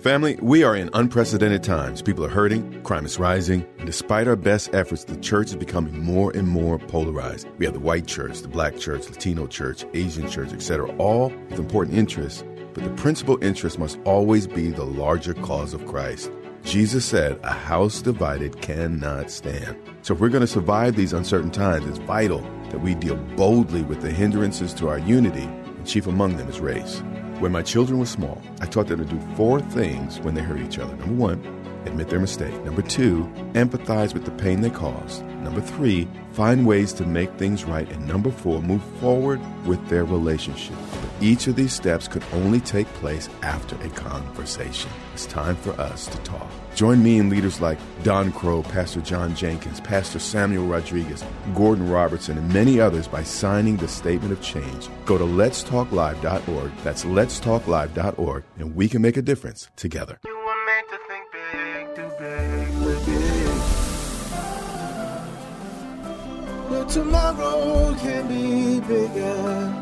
Family, we are in unprecedented times. People are hurting, crime is rising, and despite our best efforts, the church is becoming more and more polarized. We have the white church, the black church, Latino church, Asian church, etc., all with important interests, but the principal interest must always be the larger cause of Christ. Jesus said, A house divided cannot stand. So if we're going to survive these uncertain times, it's vital that we deal boldly with the hindrances to our unity, and chief among them is race. When my children were small, I taught them to do four things when they hurt each other. Number one, admit their mistake. Number two, empathize with the pain they caused. Number three, find ways to make things right. And number four, move forward with their relationship. Each of these steps could only take place after a conversation. It's time for us to talk. Join me and leaders like Don Crow, Pastor John Jenkins, Pastor Samuel Rodriguez, Gordon Robertson, and many others by signing the Statement of Change. Go to letstalklive.org. That's letstalklive.org, and we can make a difference together. Tomorrow can be bigger.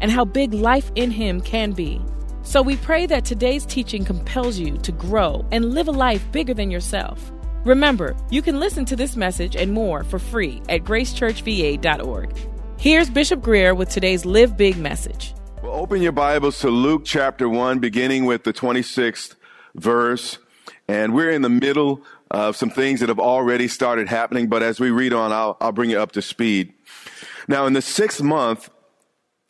and how big life in Him can be. So we pray that today's teaching compels you to grow and live a life bigger than yourself. Remember, you can listen to this message and more for free at gracechurchva.org. Here's Bishop Grier with today's Live Big message. Well, open your Bibles to Luke chapter 1, beginning with the 26th verse. And we're in the middle of some things that have already started happening, but as we read on, I'll, I'll bring you up to speed. Now, in the sixth month,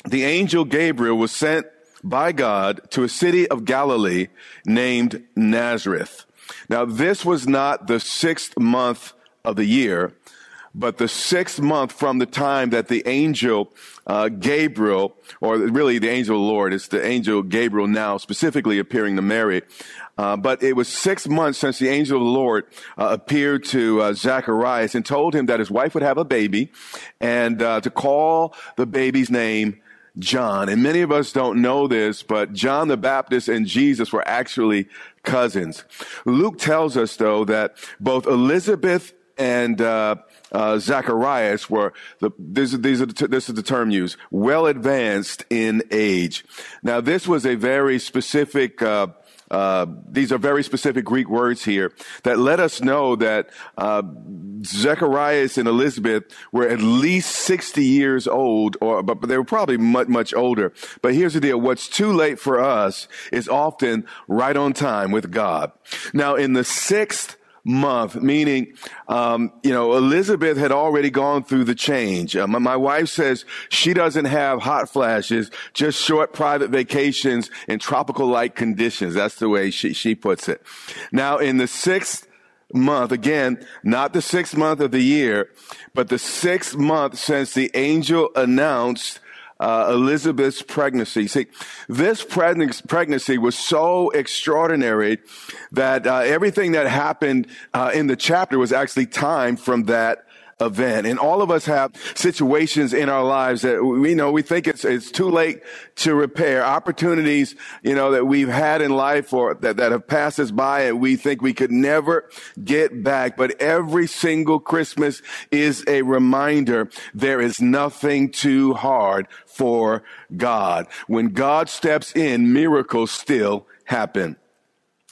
the angel Gabriel was sent by God to a city of Galilee named Nazareth. Now, this was not the sixth month of the year, but the sixth month from the time that the angel uh, Gabriel, or really the angel of the Lord, it's the angel Gabriel now specifically appearing to Mary. Uh, but it was six months since the angel of the Lord uh, appeared to uh, Zacharias and told him that his wife would have a baby and uh, to call the baby's name John. And many of us don't know this, but John the Baptist and Jesus were actually cousins. Luke tells us, though, that both Elizabeth and uh, uh, Zacharias were the, these, these are the, this is the term used well advanced in age. Now, this was a very specific. Uh, uh, these are very specific Greek words here that let us know that uh, Zacharias and Elizabeth were at least 60 years old, or but, but they were probably much much older. But here's the deal: what's too late for us is often right on time with God. Now, in the sixth month, meaning, um, you know, Elizabeth had already gone through the change. Uh, my, my, wife says she doesn't have hot flashes, just short private vacations in tropical like conditions. That's the way she, she puts it. Now, in the sixth month, again, not the sixth month of the year, but the sixth month since the angel announced uh, Elizabeth's pregnancy. See, this pregnancy was so extraordinary that uh, everything that happened uh, in the chapter was actually timed from that event. And all of us have situations in our lives that we know we think it's it's too late to repair. Opportunities, you know, that we've had in life or that, that have passed us by and we think we could never get back. But every single Christmas is a reminder there is nothing too hard for God. When God steps in, miracles still happen.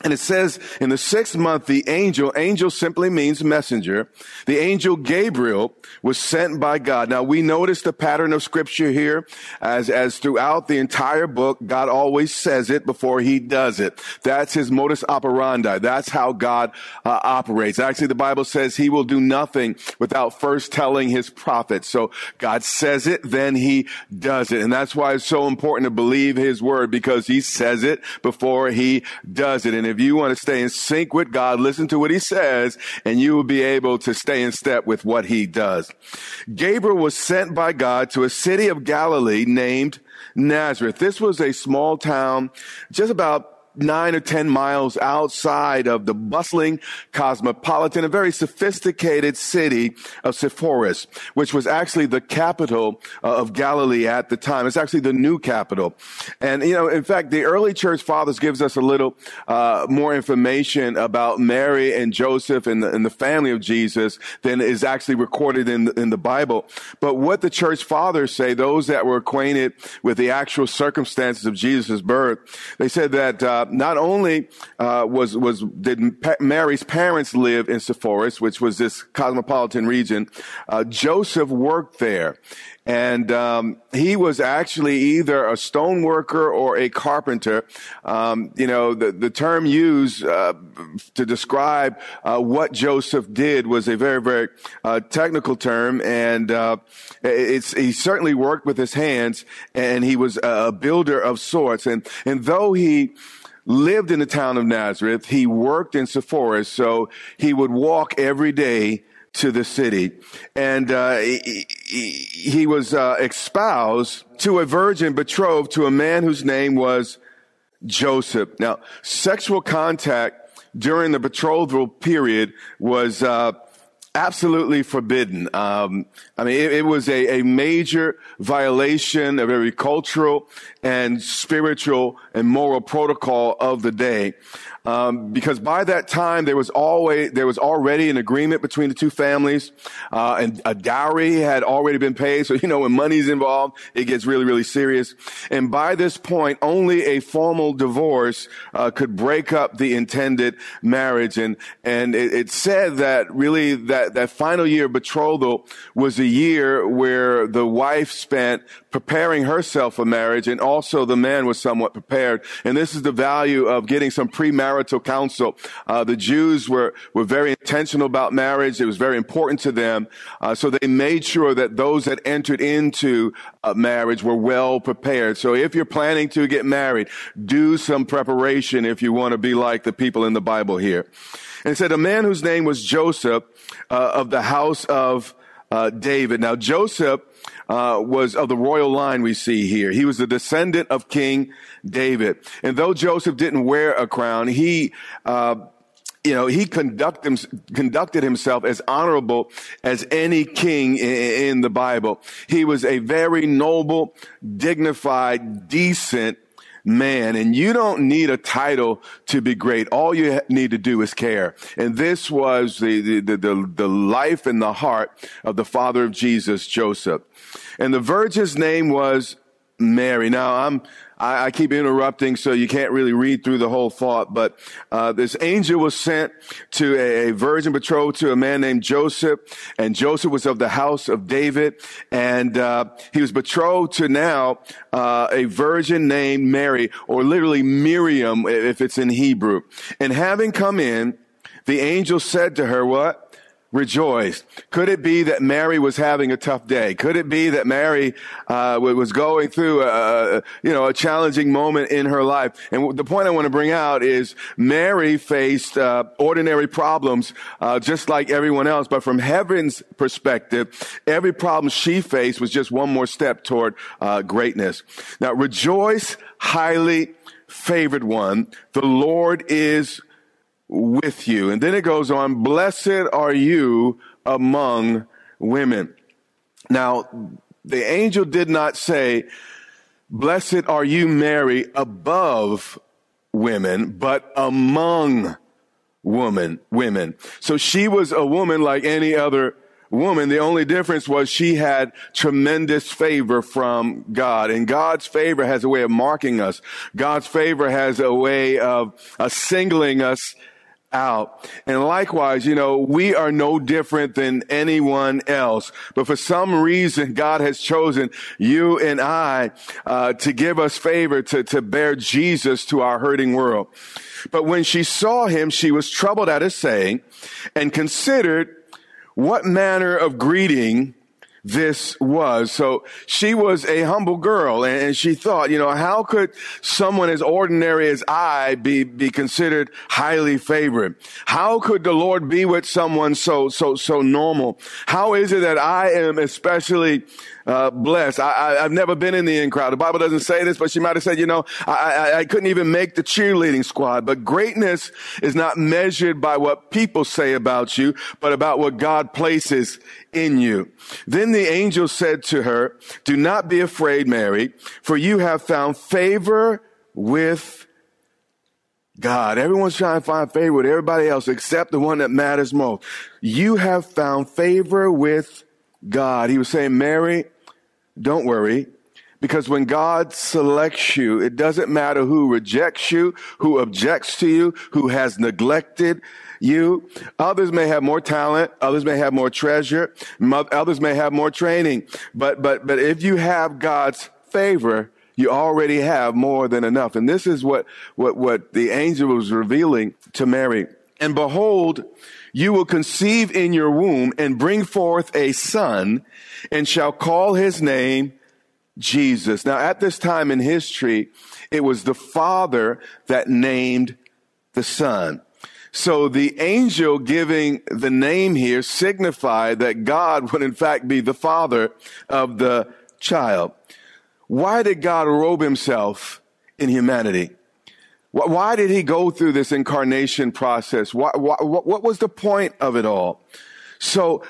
And it says in the sixth month, the angel, angel simply means messenger. The angel Gabriel was sent by God. Now we notice the pattern of scripture here as, as throughout the entire book, God always says it before he does it. That's his modus operandi. That's how God uh, operates. Actually, the Bible says he will do nothing without first telling his prophets. So God says it, then he does it. And that's why it's so important to believe his word because he says it before he does it. And if you want to stay in sync with God, listen to what he says, and you will be able to stay in step with what he does. Gabriel was sent by God to a city of Galilee named Nazareth. This was a small town just about nine or 10 miles outside of the bustling cosmopolitan, a very sophisticated city of Sepphoris, which was actually the capital uh, of Galilee at the time. It's actually the new capital. And, you know, in fact, the early church fathers gives us a little, uh, more information about Mary and Joseph and the, and the family of Jesus than is actually recorded in the, in the Bible. But what the church fathers say, those that were acquainted with the actual circumstances of Jesus' birth, they said that, uh, not only uh, was was did Mary's parents live in Sepphoris, which was this cosmopolitan region, uh, Joseph worked there, and um, he was actually either a stone worker or a carpenter. Um, you know, the the term used uh, to describe uh, what Joseph did was a very very uh, technical term, and uh, it's he certainly worked with his hands, and he was a builder of sorts, and and though he lived in the town of Nazareth. He worked in Sepphoris, so he would walk every day to the city. And uh, he, he, was uh, espoused to a virgin betrothed to a man whose name was Joseph. Now, sexual contact during the betrothal period was uh, absolutely forbidden. Um, I mean, it, it was a, a, major violation of every cultural and spiritual and moral protocol of the day. Um, because by that time there was always there was already an agreement between the two families, uh, and a dowry had already been paid. So you know when money's involved, it gets really really serious. And by this point, only a formal divorce uh, could break up the intended marriage. And and it, it said that really that that final year of betrothal was a year where the wife spent preparing herself for marriage and also the man was somewhat prepared. And this is the value of getting some premarital counsel. Uh, the Jews were, were very intentional about marriage. It was very important to them. Uh, so they made sure that those that entered into marriage were well prepared. So if you're planning to get married, do some preparation if you want to be like the people in the Bible here. And said a man whose name was Joseph uh, of the house of uh, David. Now Joseph uh, was of the royal line we see here. He was a descendant of King David. And though Joseph didn't wear a crown, he, uh, you know, he conduct him, conducted himself as honorable as any king in, in the Bible. He was a very noble, dignified, decent man. And you don't need a title to be great. All you need to do is care. And this was the, the, the, the life and the heart of the father of Jesus, Joseph. And the virgin's name was Mary. Now I'm, I, I, keep interrupting, so you can't really read through the whole thought. But uh, this angel was sent to a, a, virgin betrothed to a man named Joseph, and Joseph was of the house of David, and uh, he was betrothed to now uh, a virgin named Mary, or literally Miriam, if it's in Hebrew. And having come in, the angel said to her, "What?" Rejoiced. Could it be that Mary was having a tough day? Could it be that Mary uh, was going through a, you know a challenging moment in her life? And the point I want to bring out is Mary faced uh, ordinary problems uh, just like everyone else, but from heaven's perspective, every problem she faced was just one more step toward uh, greatness. Now, rejoice, highly favored one. The Lord is with you. And then it goes on, blessed are you among women. Now, the angel did not say, blessed are you, Mary, above women, but among woman, women. So she was a woman like any other woman. The only difference was she had tremendous favor from God. And God's favor has a way of marking us. God's favor has a way of uh, singling us out. And likewise, you know, we are no different than anyone else. But for some reason, God has chosen you and I uh, to give us favor to, to bear Jesus to our hurting world. But when she saw him, she was troubled at his saying and considered what manner of greeting this was. So she was a humble girl and she thought, you know, how could someone as ordinary as I be, be considered highly favored? How could the Lord be with someone so, so, so normal? How is it that I am especially uh, blessed. I, I, have never been in the in crowd. The Bible doesn't say this, but she might have said, you know, I, I, I couldn't even make the cheerleading squad. But greatness is not measured by what people say about you, but about what God places in you. Then the angel said to her, do not be afraid, Mary, for you have found favor with God. Everyone's trying to find favor with everybody else except the one that matters most. You have found favor with God. He was saying, Mary, don't worry. Because when God selects you, it doesn't matter who rejects you, who objects to you, who has neglected you. Others may have more talent. Others may have more treasure. Others may have more training. But, but, but if you have God's favor, you already have more than enough. And this is what, what, what the angel was revealing to Mary. And behold, you will conceive in your womb and bring forth a son and shall call his name Jesus. Now, at this time in history, it was the father that named the son. So the angel giving the name here signified that God would in fact be the father of the child. Why did God robe himself in humanity? Why did he go through this incarnation process? What was the point of it all? So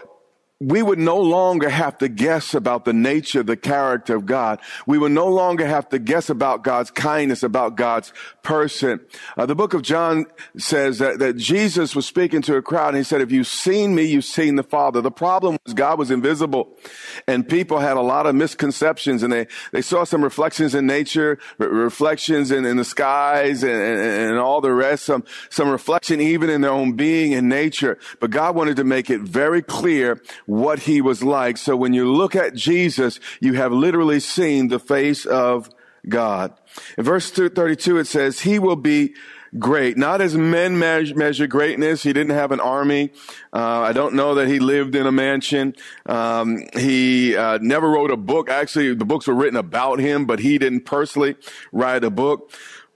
we would no longer have to guess about the nature, the character of God. We would no longer have to guess about God's kindness, about God's person. Uh, the book of John says that, that Jesus was speaking to a crowd and he said, if you've seen me, you've seen the Father. The problem was God was invisible and people had a lot of misconceptions and they, they saw some reflections in nature, re- reflections in, in the skies and, and, and all the rest, some, some reflection even in their own being and nature. But God wanted to make it very clear what he was like. So when you look at Jesus, you have literally seen the face of God. In verse 32, it says, he will be great. Not as men measure, greatness. He didn't have an army. Uh, I don't know that he lived in a mansion. Um, he uh, never wrote a book. Actually, the books were written about him, but he didn't personally write a book.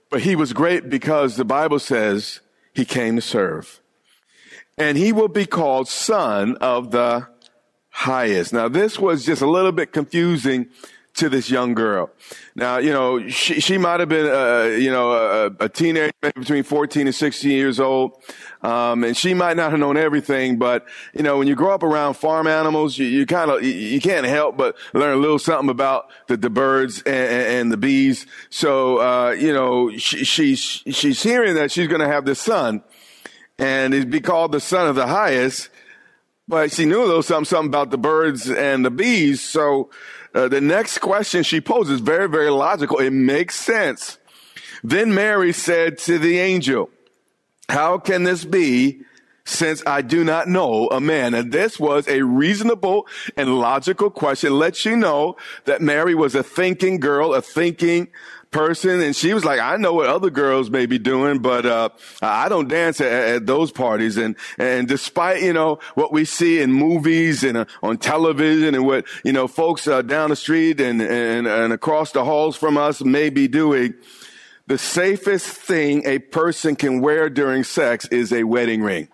But he was great because the Bible says he came to serve. And he will be called son of the highest. Now, this was just a little bit confusing to this young girl. Now, you know, she, she might have been, uh, you know, a, a teenager between 14 and 16 years old. Um, and she might not have known everything, but, you know, when you grow up around farm animals, you, you kind of, you, you, can't help but learn a little something about the, the birds and, and the bees. So, uh, you know, she, she's, she's hearing that she's going to have this son and he'd be called the son of the highest. But she knew a little something, something about the birds and the bees. So uh, the next question she poses very, very logical. It makes sense. Then Mary said to the angel, how can this be since I do not know a man? And this was a reasonable and logical question. Lets you know that Mary was a thinking girl, a thinking person and she was like i know what other girls may be doing but uh, i don't dance at, at, those parties. And and despite you know what we see in movies and uh, on television and what you know folks uh, down the street and, and and across the halls from us may be doing the safest thing a person can wear during sex is a wedding ring.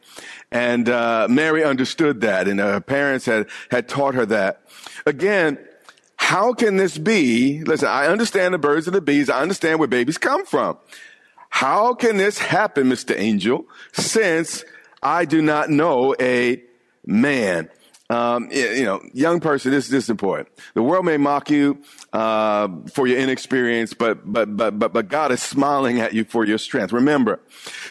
And uh, mary understood that and her parents had had taught her that. Again how can this be? Listen, I understand the birds and the bees. I understand where babies come from. How can this happen, Mr. Angel, since I do not know a man? um, you know, young person, this, this is important. The world may mock you uh, for your inexperience, but, but, but, but, but God is smiling at you for your strength. Remember,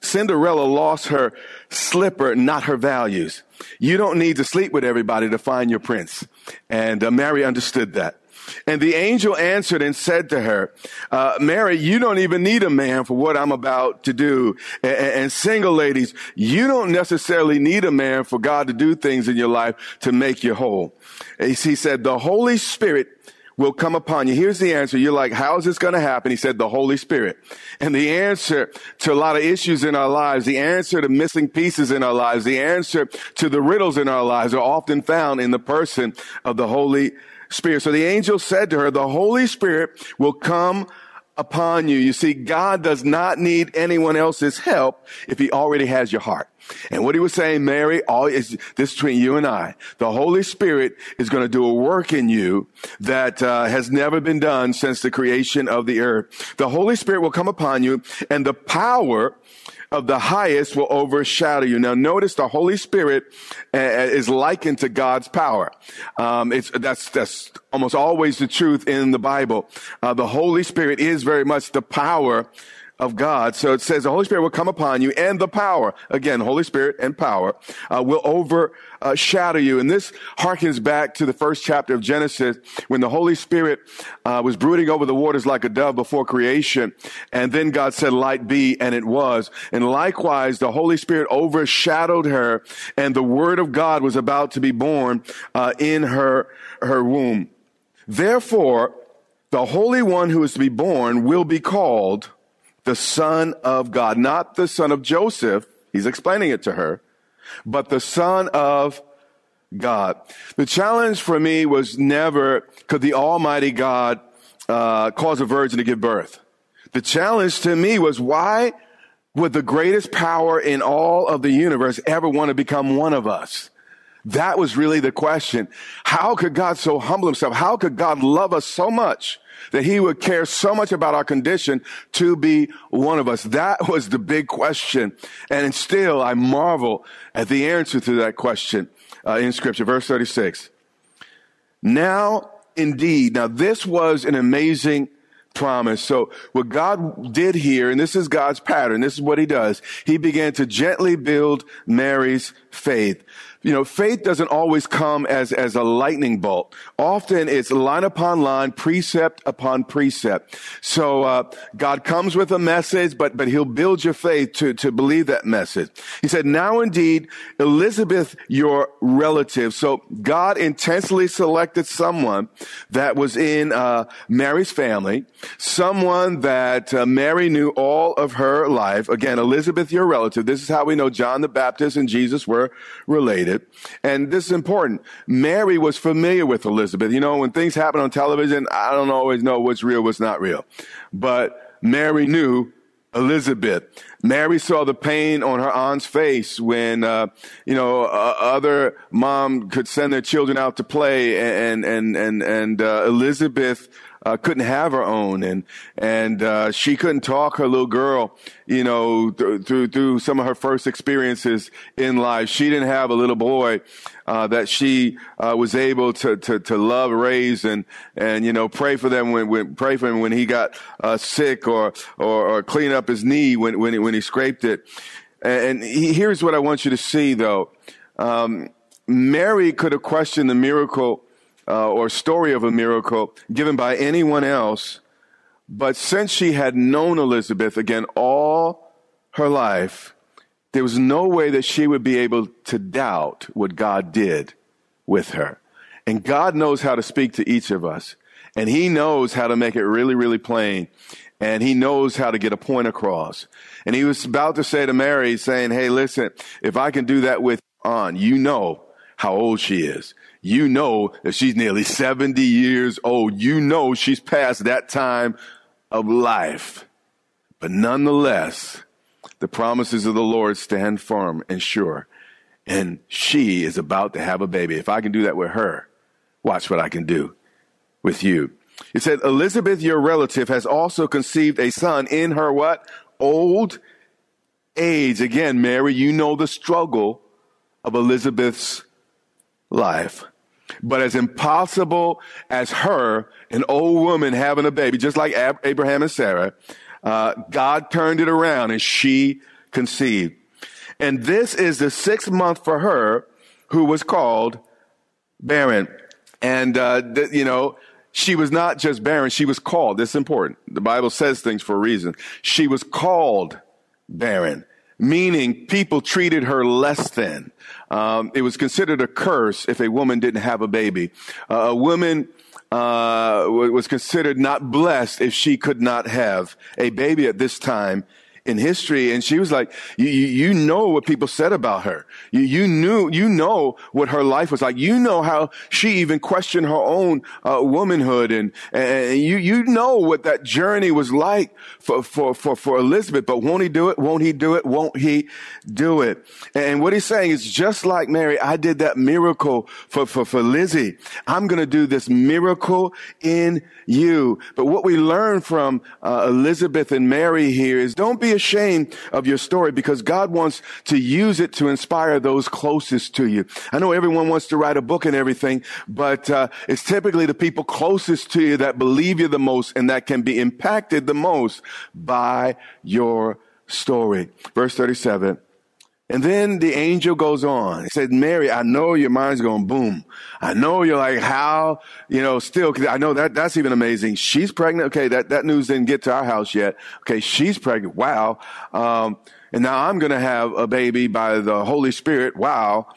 Cinderella lost her slipper, not her values. You don't need to sleep with everybody to find your prince. And uh, Mary understood that. And the angel answered and said to her, uh, Mary, you don't even need a man for what I'm about to do. And, and, single ladies, you don't necessarily need a man for God to do things in your life to make you whole. He said, the Holy Spirit will come upon you. Here's the answer. You're like, how is this going to happen? He said, the Holy Spirit. And the answer to a lot of issues in our lives, the answer to missing pieces in our lives, the answer to the riddles in our lives are often found in the person of the Holy Spirit. So the angel said to her, the Holy Spirit will come upon you. You see, God does not need anyone else's help if he already has your heart. And what he was saying, Mary, all is this between you and I. The Holy Spirit is going to do a work in you that uh, has never been done since the creation of the earth. The Holy Spirit will come upon you and the power of the highest will overshadow you. Now notice the Holy Spirit uh, is likened to God's power. Um, it's, that's, that's almost always the truth in the Bible. Uh, the Holy Spirit is very much the power of God. So it says the Holy Spirit will come upon you and the power, again, Holy Spirit and power, uh, will overshadow you. And this harkens back to the first chapter of Genesis when the Holy Spirit uh, was brooding over the waters like a dove before creation. And then God said, light be, and it was. And likewise, the Holy Spirit overshadowed her and the word of God was about to be born uh, in her, her womb. Therefore, the Holy One who is to be born will be called the Son of God, not the son of Joseph. He's explaining it to her, but the Son of God. The challenge for me was never could the Almighty God uh, cause a virgin to give birth. The challenge to me was why would the greatest power in all of the universe ever want to become one of us? That was really the question. How could God so humble himself? How could God love us so much that he would care so much about our condition to be one of us. That was the big question. And still, I marvel at the answer to that question uh, in scripture. Verse 36. Now, indeed, now this was an amazing promise. So what God did here, and this is God's pattern, this is what he does. He began to gently build Mary's faith you know, faith doesn't always come as, as a lightning bolt. Often it's line upon line, precept upon precept. So, uh, God comes with a message, but, but he'll build your faith to, to believe that message. He said, now indeed, Elizabeth, your relative. So God intensely selected someone that was in, uh, Mary's family, someone that uh, Mary knew all of her life. Again, Elizabeth, your relative. This is how we know John the Baptist and Jesus were related. And this is important. Mary was familiar with Elizabeth. You know, when things happen on television, I don't always know what's real, what's not real. But Mary knew Elizabeth. Mary saw the pain on her aunt's face when, uh, you know, uh, other mom could send their children out to play and, and, and, and, uh, Elizabeth uh, couldn't have her own, and and uh, she couldn't talk her little girl, you know, th- through through some of her first experiences in life. She didn't have a little boy uh, that she uh, was able to, to to love, raise, and and you know pray for them when, when pray for him when he got uh, sick or, or or clean up his knee when when he, when he scraped it. And he, here's what I want you to see, though. Um, Mary could have questioned the miracle uh, or story of a miracle given by anyone else. But since she had known Elizabeth again all her life, there was no way that she would be able to doubt what God did with her. And God knows how to speak to each of us. And He knows how to make it really, really plain. And He knows how to get a point across. And He was about to say to Mary, saying, Hey, listen, if I can do that with on, you know how old she is you know that she's nearly 70 years old. You know she's past that time of life. But nonetheless, the promises of the Lord stand firm and sure. And she is about to have a baby. If I can do that with her, watch what I can do with you. It said, Elizabeth, your relative, has also conceived a son in her what? Old age. Again, Mary, you know the struggle of Elizabeth's life. But as impossible as her, an old woman having a baby, just like Ab- Abraham and Sarah, uh, God turned it around and she conceived. And this is the sixth month for her who was called barren. And, uh, th- you know, she was not just barren, she was called. This is important. The Bible says things for a reason. She was called barren, meaning people treated her less than. Um, it was considered a curse if a woman didn't have a baby. Uh, a woman uh, was considered not blessed if she could not have a baby at this time in history. And she was like, you, you know what people said about her. You, you knew, you know what her life was like. You know how she even questioned her own uh, womanhood and, and you, you know what that journey was like for, for, for, for Elizabeth. But won't he do it? Won't he do it? Won't he do it? And what he's saying is just like Mary, I did that miracle for, for, for Lizzie. I'm going to do this miracle in you. But what we learn from uh, Elizabeth and Mary here is don't be ashamed of your story because God wants to use it to inspire those closest to you. I know everyone wants to write a book and everything, but uh, it's typically the people closest to you that believe you the most and that can be impacted the most by your story. Verse 37. And then the angel goes on. He said, Mary, I know your mind's going boom. I know you're like, how, you know, still, I know that, that's even amazing. She's pregnant. Okay. That, that news didn't get to our house yet. Okay. She's pregnant. Wow. Um, and now I'm going to have a baby by the Holy Spirit. Wow.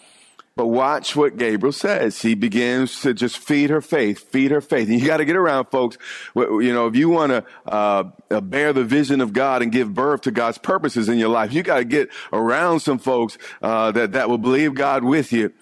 But watch what Gabriel says. He begins to just feed her faith, feed her faith. And you got to get around, folks. You know, if you want to uh, uh, bear the vision of God and give birth to God's purposes in your life, you got to get around some folks uh, that that will believe God with you.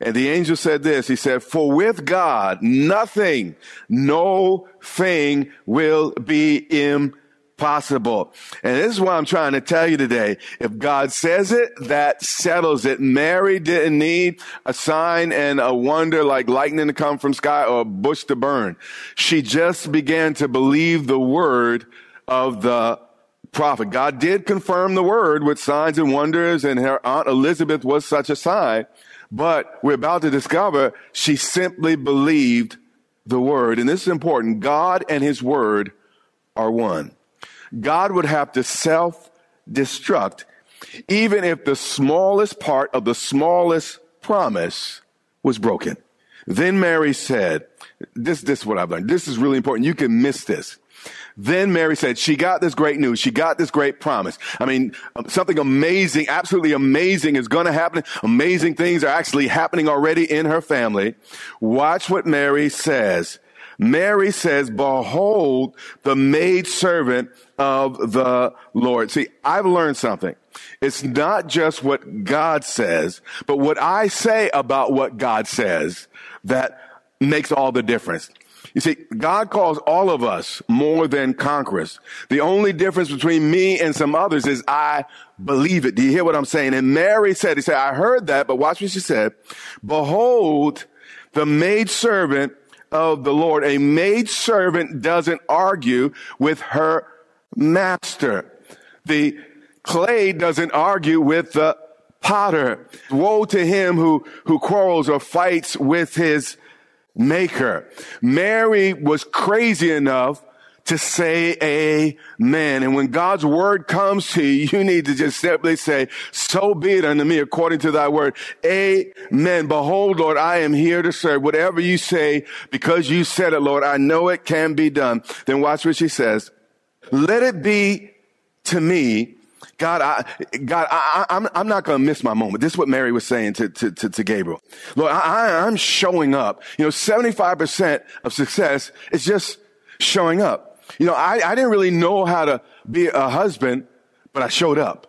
And the angel said this. He said, "For with God, nothing, no thing will be impossible." Possible. And this is what I'm trying to tell you today. If God says it, that settles it. Mary didn't need a sign and a wonder like lightning to come from sky or a bush to burn. She just began to believe the word of the prophet. God did confirm the word with signs and wonders and her aunt Elizabeth was such a sign. But we're about to discover she simply believed the word. And this is important. God and his word are one. God would have to self destruct even if the smallest part of the smallest promise was broken. Then Mary said, this, this is what I've learned. This is really important. You can miss this. Then Mary said, she got this great news. She got this great promise. I mean, um, something amazing, absolutely amazing is going to happen. Amazing things are actually happening already in her family. Watch what Mary says. Mary says, behold the maid servant of the Lord. See, I've learned something. It's not just what God says, but what I say about what God says that makes all the difference. You see, God calls all of us more than conquerors. The only difference between me and some others is I believe it. Do you hear what I'm saying? And Mary said, he said, I heard that, but watch what she said. Behold, the maid servant of the Lord. A maid servant doesn't argue with her master. The clay doesn't argue with the potter. Woe to him who, who quarrels or fights with his maker. Mary was crazy enough to say amen. And when God's word comes to you, you need to just simply say, so be it unto me according to thy word. Amen. Behold, Lord, I am here to serve. Whatever you say, because you said it, Lord, I know it can be done. Then watch what she says. Let it be to me God, I, God, I, I'm, I'm not going to miss my moment. This is what Mary was saying to, to, to, to Gabriel. Lord, I, I'm showing up. You know, 75% of success is just showing up. You know, I, I didn't really know how to be a husband, but I showed up.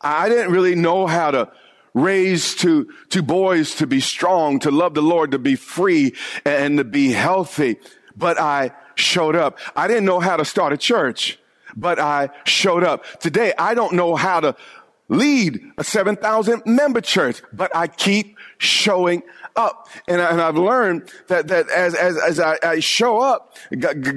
I didn't really know how to raise two, two boys to be strong, to love the Lord, to be free and to be healthy, but I showed up. I didn't know how to start a church, but I showed up. Today, I don't know how to lead a 7,000 member church, but I keep showing up. And, I, have learned that, that as, as, as I, I, show up,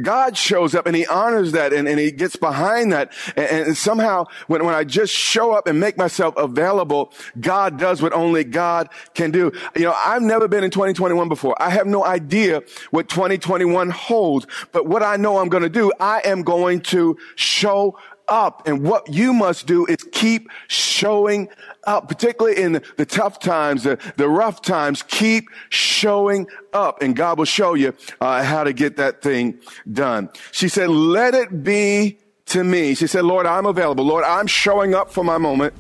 God shows up and he honors that and, and he gets behind that. And, and, somehow when, when I just show up and make myself available, God does what only God can do. You know, I've never been in 2021 before. I have no idea what 2021 holds, but what I know I'm going to do, I am going to show up. And what you must do is keep showing up, particularly in the tough times, the, the rough times. Keep showing up and God will show you uh, how to get that thing done. She said, let it be to me. She said, Lord, I'm available. Lord, I'm showing up for my moment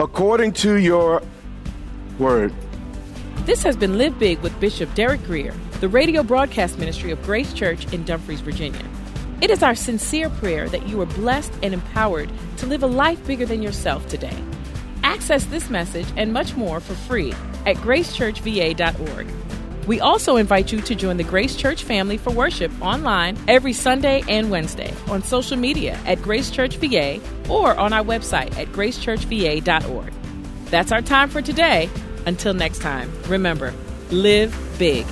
according to your word. This has been Live Big with Bishop Derek Grier, the radio broadcast ministry of Grace Church in Dumfries, Virginia. It is our sincere prayer that you are blessed and empowered to live a life bigger than yourself today. Access this message and much more for free at gracechurchva.org. We also invite you to join the Grace Church family for worship online every Sunday and Wednesday on social media at Grace Church VA or on our website at gracechurchva.org. That's our time for today. Until next time, remember, live big.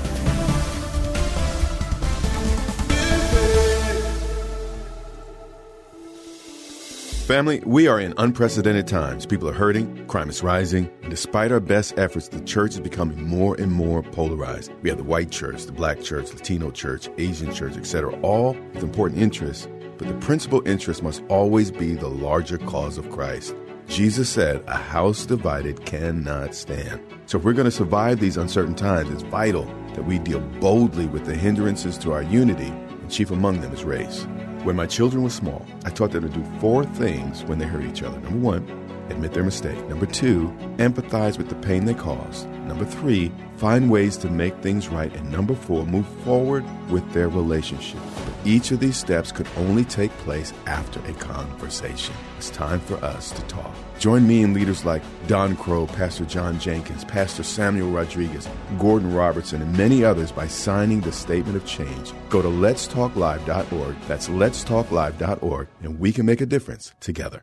Family, we are in unprecedented times. People are hurting, crime is rising, and despite our best efforts, the church is becoming more and more polarized. We have the white church, the black church, Latino church, Asian church, etc., all with important interests, but the principal interest must always be the larger cause of Christ. Jesus said, A house divided cannot stand. So if we're going to survive these uncertain times, it's vital that we deal boldly with the hindrances to our unity, and chief among them is race. When my children were small, I taught them to do four things when they hurt each other. Number one, admit their mistake. Number two, empathize with the pain they caused. Number three, find ways to make things right. And number four, move forward with their relationship. But each of these steps could only take place after a conversation. It's time for us to talk. Join me and leaders like Don Crow, Pastor John Jenkins, Pastor Samuel Rodriguez, Gordon Robertson, and many others by signing the Statement of Change. Go to letstalklive.org. That's letstalklive.org, and we can make a difference together.